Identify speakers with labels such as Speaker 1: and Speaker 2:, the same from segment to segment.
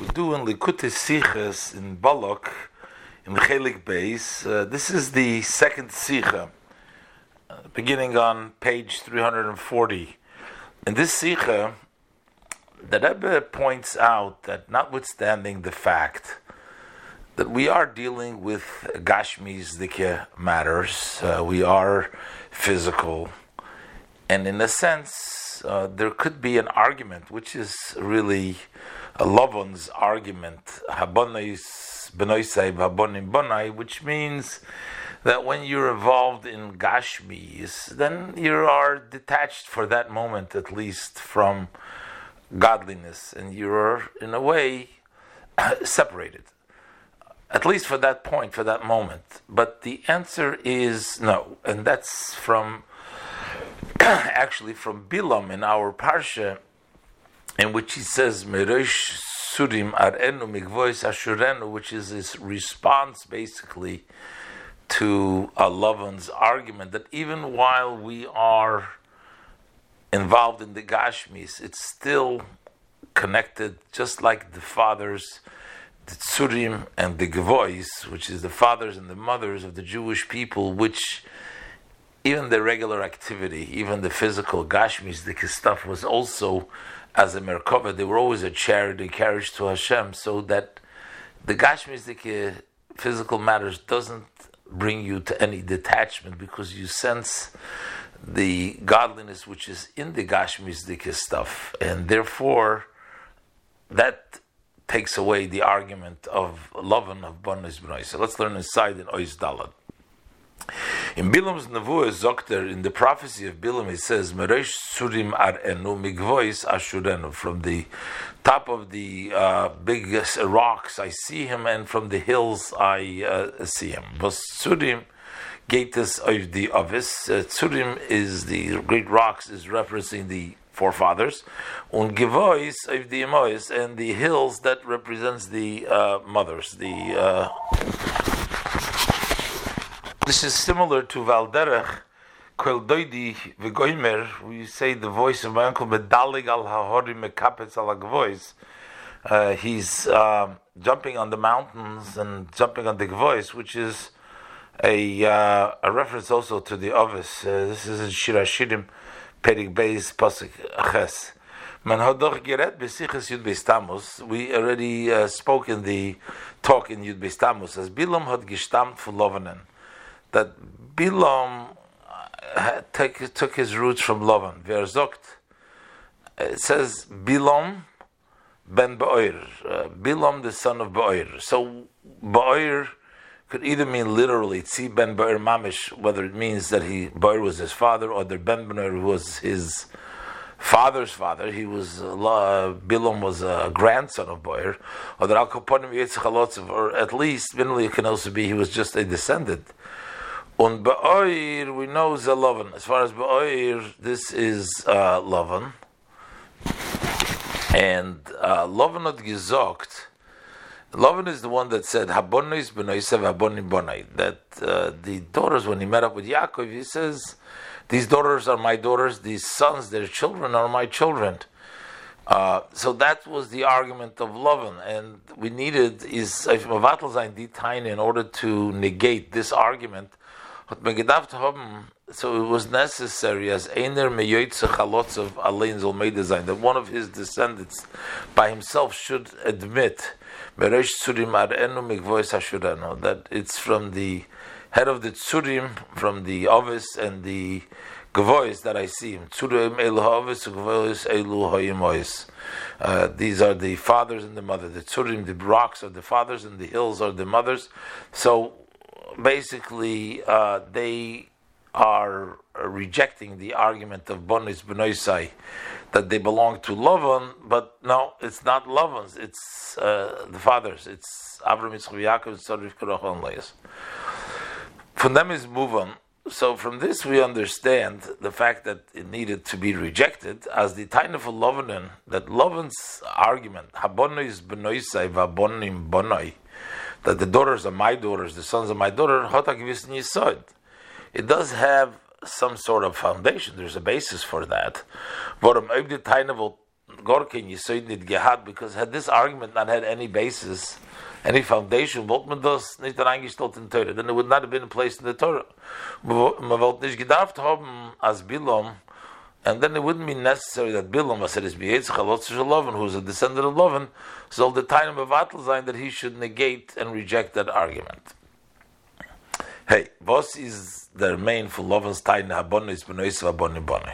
Speaker 1: We do in Likutei Sichas in Balak, in Chelik Beis. Uh, this is the second Sicha, uh, beginning on page 340. In this Sicha, the Rebbe points out that notwithstanding the fact that we are dealing with Gashmi's Dikya matters, uh, we are physical, and in a sense, uh, there could be an argument, which is really Lavan's argument, Habonim which means that when you're involved in Gashmis, then you are detached for that moment at least from godliness, and you're in a way separated. At least for that point, for that moment. But the answer is no, and that's from actually from Bilam in our parsha in which he says Merosh Surim Arenu Mikvois Ashurenu, which is his response basically to Lavan's argument that even while we are involved in the Gashmis, it's still connected just like the fathers, the Tsurim and the Gvois, which is the fathers and the mothers of the Jewish people, which even the regular activity, even the physical Gashmis, the stuff was also as a Merkava, they were always a charity carriage to Hashem, so that the Gashmizdike physical matters doesn't bring you to any detachment because you sense the godliness which is in the Gashmizdike stuff, and therefore that takes away the argument of Lovan of Bonis B'nai. So let's learn inside in Ois Dalad. In Bilam's Nevuah Zokter, in the prophecy of Bilam, it says, Meresh Surim Arenu Migvois Ashurenu. From the top of the uh, biggest rocks, I see him, and from the hills, I uh, see him. But Surim, Gatus of the Avis, uh, Surim is the great rocks, is referencing the forefathers, and Givois of the Emois, and the hills that represents the uh, mothers, the uh, this is similar to Valderech, Kwel Doidi V'goimer, we say the voice of my uncle, Medalig al Hahori Mekapetz al Gvois. Uh, he's uh, jumping on the mountains and jumping on the Gvois, which is a, uh, a reference also to the Ovis. Uh, this is in Shirashirim, Perik Beis, hodoch geret besiches Yud. We already uh, spoke in the talk in Yud Beistamus as Bilam had gestammt for Lovanen that Bilam uh, take, took his roots from Lavan. Verzokt. It says Bilam ben Ba'ir. Uh, Bilam, the son of Ba'ir. So Ba'ir could either mean literally Tzi ben Ba'ir Mamish, whether it means that he Ba'ir was his father, or that Ben Ba'ir was his father's father. He was uh, Bilam was a grandson of Ba'ir, or that Al Kaponim or at least it can also be he was just a descendant. Und Ba'oir, we know is. As far as Ba'oir, this is uh. And uh, had gesagt, Lavan is the one that said, Habonis b'noisev habonim bonai. That uh, the daughters, when he met up with Yaakov, he says, these daughters are my daughters, these sons, their children are my children. Uh, so that was the argument of Lavan, and we needed is in order to negate this argument hat man gedacht haben, so it was necessary as einer meyoytze chalotzav alein zol made sein, that one of his descendants by himself should admit, meresh tzurim arenu mikvois hashurenu, that it's from the head of the tzurim, from the ovis and the gvois that I see him. Tzurim elu gvois elu. Uh, these are the fathers and the mother. The tzurim, the rocks are the fathers, and the hills are the mothers. So basically uh, they are rejecting the argument of Bonis Benoisai that they belong to Lavan, but no, it's not Lavan's, it's uh, the fathers, it's Avram Yitzchak Yaakov, Tzarif Karachon Leis. From them is move on. So from this we understand the fact that it needed to be rejected as the time of Lovanin, that Lavan's argument, Habonis Benoisai Vabonim Bonoi, that the daughters are my daughters, the sons of my daughter, it does have some sort of foundation. There's a basis for that. Because had this argument not had any basis, any foundation, then it would not have been placed in the Torah. And then it wouldn't be necessary that Bilam, was it is Bietzach, Lotzah who is a descendant of Lovan, so the time of Atlzain that he should negate and reject that argument. Hey, was is their main for Lavan's Taina Habon is Benois Haboni Boni.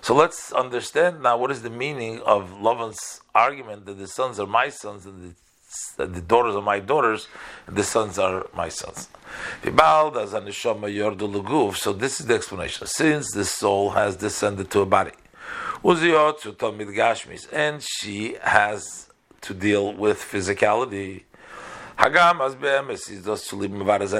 Speaker 1: So let's understand now what is the meaning of Lavan's argument that the sons are my sons and the, the daughters are my daughters and the sons are my sons. So this is the explanation. Since the soul has descended to a body, and she has to deal with physicality Hagam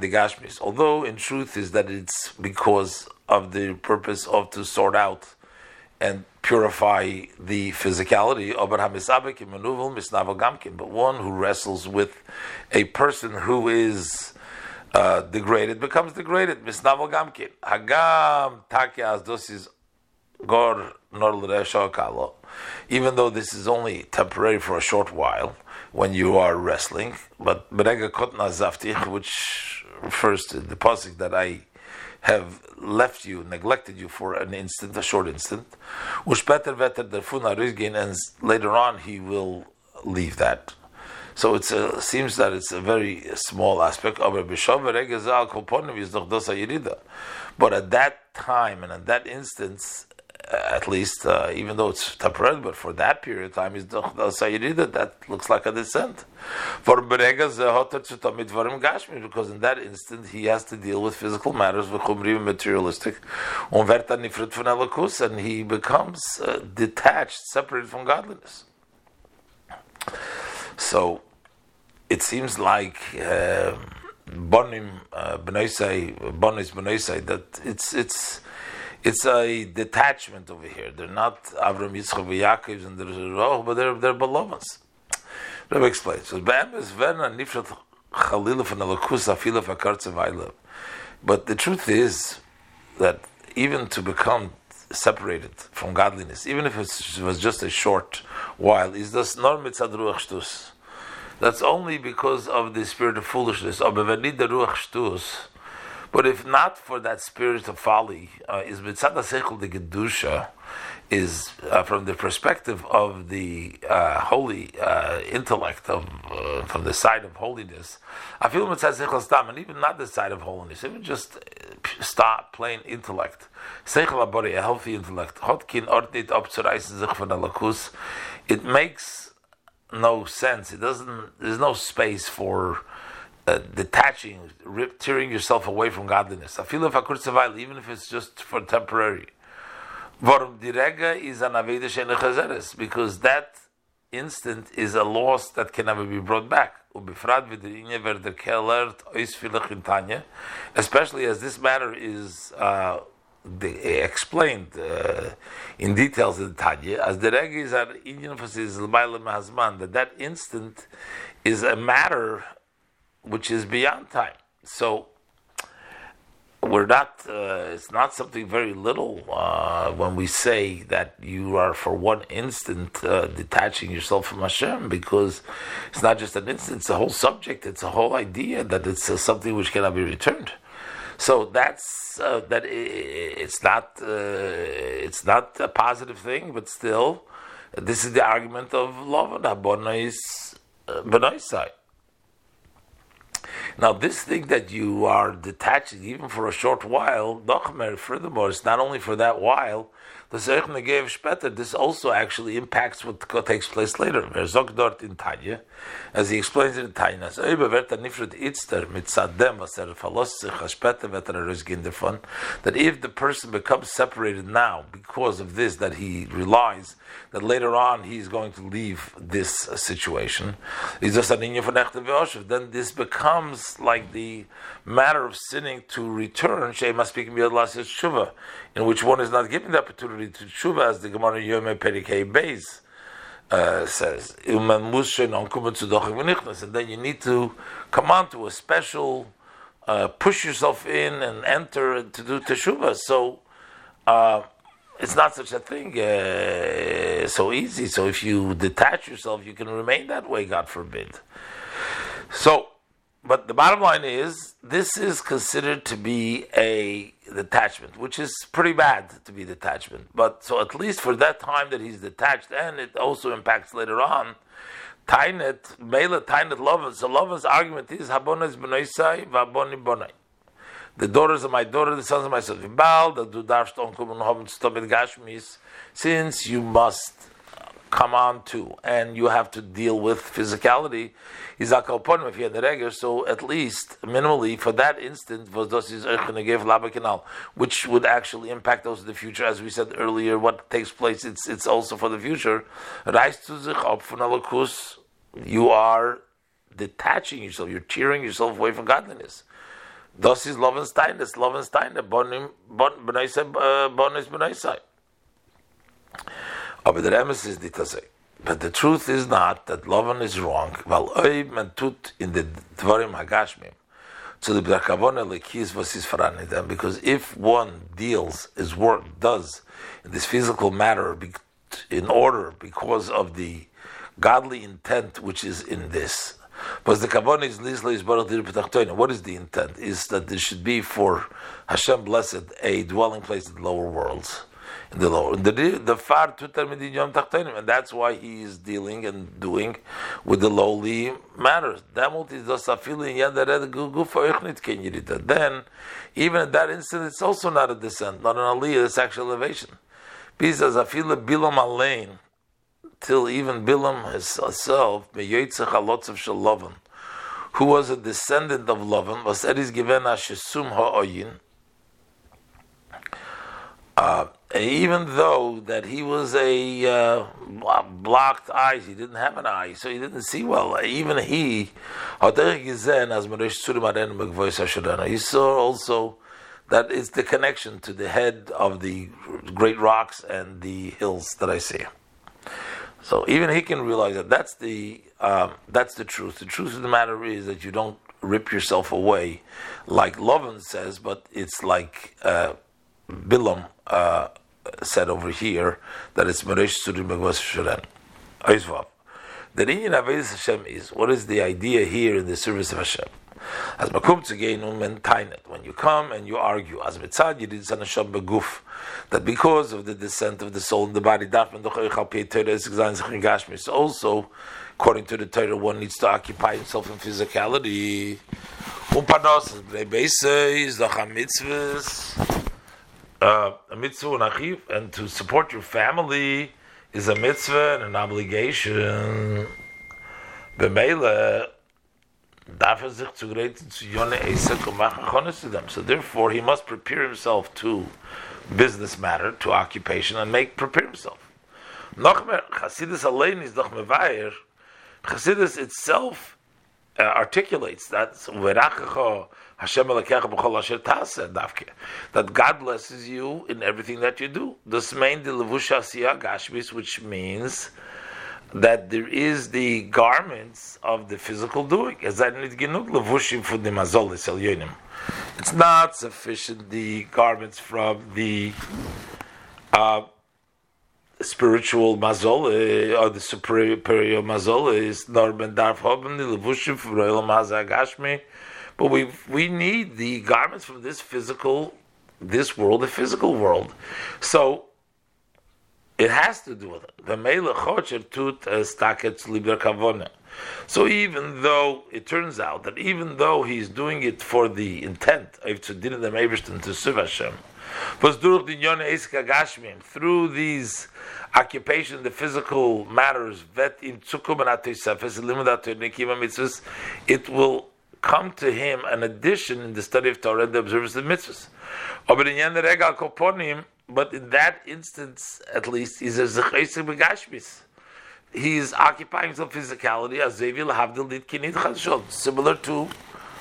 Speaker 1: to gashmis. Although in truth is that it's because of the purpose of to sort out and purify the physicality but one who wrestles with a person who is uh, degraded becomes degraded. Hagam takias dosis Even though this is only temporary for a short while when you are wrestling. But which refers to the pasuk that I have left you, neglected you for an instant, a short instant. Ushpeter veter derfuna rizgin, and later on he will leave that. So it seems that it's a very small aspect But at that time and at that instance, at least, uh, even though it's temporary, but for that period of time, is the Sayyidida, that looks like a descent. For because in that instant he has to deal with physical matters, materialistic, and he becomes uh, detached, separated from godliness. So it seems like. Uh, Bonim uh, Bonis that it's it's it's a detachment over here. They're not Avram Yitzchak Yaakov and there's oh, but they're they're beloveds. Rebbe explains. So Bam is Verna Nifrat Chalila from Elakus Afila Fakartzev But the truth is that even to become separated from godliness, even if it was just a short while, is this nor mitzad ruach. That's only because of the spirit of foolishness. Of the Aber but if not for that spirit of folly, uh, is mitzad sechel the gedusha is uh, from the perspective of the uh, holy uh, intellect of uh, from the side of holiness. I feel mitzad sechel stam, and even not the side of holiness, even just uh, stop plain intellect. Sechel abori, a healthy intellect. Hotkin ordnit abzureißen sich von alakus. It makes no sense. It doesn't. There's no space for uh, detaching, rip, tearing yourself away from godliness. Even if it's just for temporary. Direga is an because that instant is a loss that can never be brought back. Especially as this matter is uh, explained uh, in details in the Tanya, as the is an Indian that that instant is a matter which is beyond time. So we're not. Uh, it's not something very little uh, when we say that you are for one instant uh, detaching yourself from Hashem, because it's not just an instant; it's a whole subject. It's a whole idea that it's uh, something which cannot be returned. So that's uh, that. It's not. Uh, it's not a positive thing, but still, this is the argument of love and Abonais, Benoi side. Now, this thing that you are detaching, even for a short while, furthermore, it's not only for that while, the Zeich Negev Shpeter, this also actually impacts what takes place later. As he explains in Tanya, that if the person becomes separated now because of this, that he relies that later on he's going to leave this situation, then this becomes like the matter of sinning to return, in which one is not given the opportunity to tshuva, as the Gemara Yom Perikei Beis uh, says. And then you need to come on to a special, uh, push yourself in and enter to do teshuva. So, uh, it's not such a thing uh, so easy. So if you detach yourself, you can remain that way. God forbid. So, but the bottom line is, this is considered to be a detachment, which is pretty bad to be detachment. But so at least for that time that he's detached, and it also impacts later on. Tainet, Mela Tainet Lovin. So Lovin's argument is Habonis Benoisai, Vaboni Bonai the daughters of my daughter, the sons of my son. Vibal, the du darfst onkommen haben stomit gashmis, since you must come on to and you have to deal with physicality, is akalponim if you had the regular, so at least minimally for that instant is which would actually impact also the future, as we said earlier, what takes place, it's it's also for the future. You are detaching yourself, you're tearing yourself away from godliness. Das ist Lovenstein, das Lovenstein, Benoisei, uh, Bonis Benoisei. But the truth is not that Loven is wrong, weil oi man tut in the Dvarim Hagashmim, to the Brakavone lekis was them, because if one deals, his work does, in this physical matter, in order, because of the godly intent which is in this, but the kabbon is is What is the intent? Is that there should be for Hashem blessed a dwelling place in the lower worlds, the lower. The the far tutar yom tachtonim, and that's why he is dealing and doing with the lowly matters. Then, even at that instant, it's also not a descent, not an aliyah. It's actual elevation. Because afila bilam alein till even Bilam himself, who was a descendant of Lavan, was Eris given Shesum Ha'oyin. Uh, even though that he was a uh, blocked eyes, he didn't have an eye, so he didn't see well. Even he, he saw also that is the connection to the head of the great rocks and the hills that I see. So even he can realize that that's the um, that's the truth. The truth of the matter is that you don't rip yourself away, like Lovin says, but it's like uh, Bilam uh, said over here that it's Meresh Surim Shuren. The Indian Avedis Hashem is what is the idea here in the service of Hashem? As makum tzegeinu men tainet. When you come and you argue, as mitzad yidid sanasham beguf, that because of the descent of the soul in the body, dafman dochoichal pei Torah is gashmis. Also, according to the Torah, one needs to occupy himself in physicality. Umpanos. Uh, a mitzvah and achiv, and to support your family is a mitzvah and an obligation. B'meila, Er so therefore, he must prepare himself to business matter, to occupation, and make prepare himself. Chassidus Alein is doch mevayer. Chassidus itself uh, articulates that that God blesses you in everything that you do. This main which means that there is the garments of the physical doing. It's not sufficient the garments from the uh, spiritual mazol uh, or the superior mazol is norman darf haben the levushim from royal but we we need the garments from this physical this world, the physical world. So it has to do with it. The uh, kavona. So even though it turns out that even though he's doing it for the intent of to din them to through these occupation, the physical matters, in it will come to him an addition in the study of Torah and the observance of mitzvahs. But in that instance, at least, he's a zechesik begashmis. He's occupying some physicality as Zevil Havdil did kinit chadshot, similar to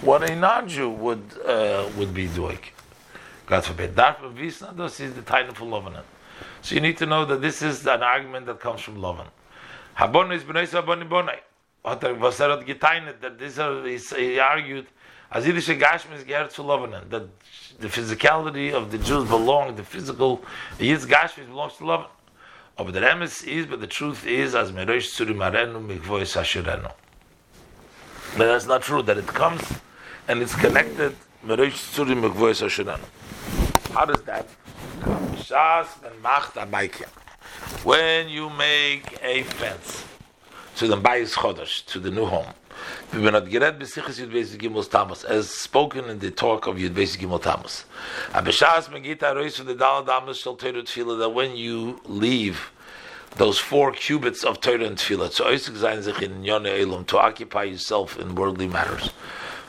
Speaker 1: what a non-Jew would uh, would be doing. God forbid. Darf visna this is the title for Lovanan. So you need to know that this is an argument that comes from Lovan. Habon is b'nei said getainet that this uh, is he argued As Yiddish Gashmi is Ger zu Lovanen. That the physicality of the Jews belong, the physical, Yiddish Gashmi belongs to Lovanen. But the emes is, but the truth is, as Merosh Tzuri Marenu Mikvois Hashirenu. But that's not true, that it comes and it's connected Merosh Tzuri Mikvois Hashirenu. How does that come? When you make a fence to the Bayis Chodesh, to the new home, as spoken in the talk of Yud Beis Gimel Tefillah that when you leave those four cubits of Torah and Tefillah, to occupy yourself in worldly matters.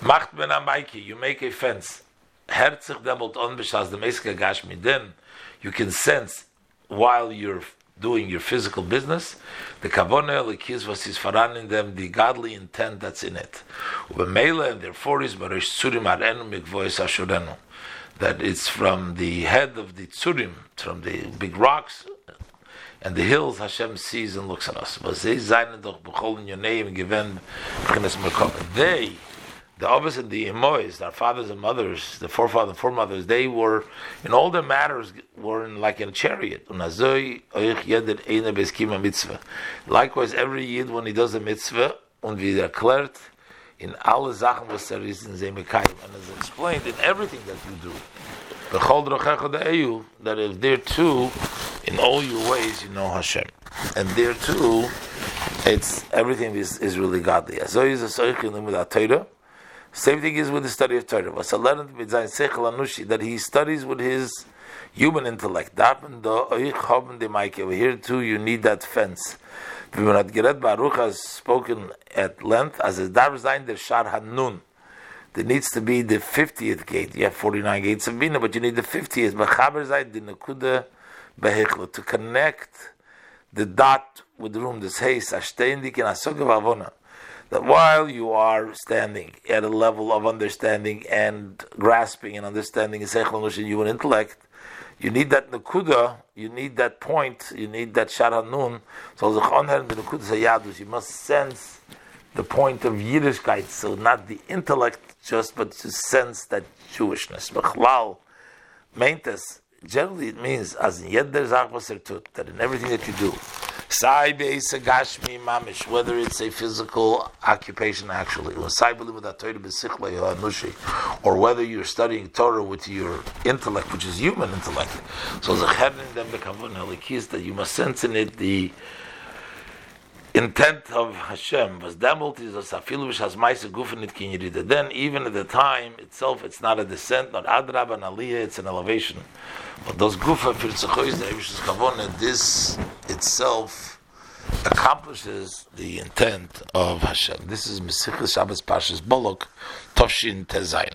Speaker 1: Macht Ben Amaiki, you make a fence. Herzig Debelt On Bishas the Meska Gashmi, then you can sense while you're doing your physical business, the kavona lekizvas is faran in them the godly intent that's in it. Ubemela and therefore is barish arenu mikvois ashurenu. That it's from the head of the tzurim, from the big rocks and the hills Hashem sees and looks at us. They the Abbas and the Imois, our fathers and mothers, the forefathers and foremothers, they were, in all their matters, were in, like in a chariot. Likewise, every Yid, when he does a mitzvah, und wie erklärt, in alle Sachen, was er ist and is explained in everything that you do. That if there too, in all your ways, you know Hashem. And there too, it's everything is, is really godly. So is a Torah. Same thing is with the study of Torah. That he studies with his human intellect. Here too, you need that fence. Baruch has spoken at length as a Darzain der Shar Hanun. There needs to be the 50th gate. You have 49 gates of Bina, but you need the 50th. To connect the dot with the room, this and Asogav Avona that while you are standing at a level of understanding and grasping and understanding in human intellect, you need that nakuda, you need that point, you need that sharanun. So you must sense the point of Yiddishkeit, so not the intellect just, but to sense that Jewishness. Bechlal, meintes, generally it means as in yeder that in everything that you do, whether it's a physical occupation actually, or whether you're studying Torah with your intellect, which is human intellect. So the that you must sense in it the intent of Hashem was demult is a safilu which has ma'ase it. Then even at the time itself, it's not a descent, not adrab and aliyah, it's an elevation. But those gufa for the this itself accomplishes the intent of Hashem. This is Mesichel Shabbos Pashas Bolok Toshin Tezayin.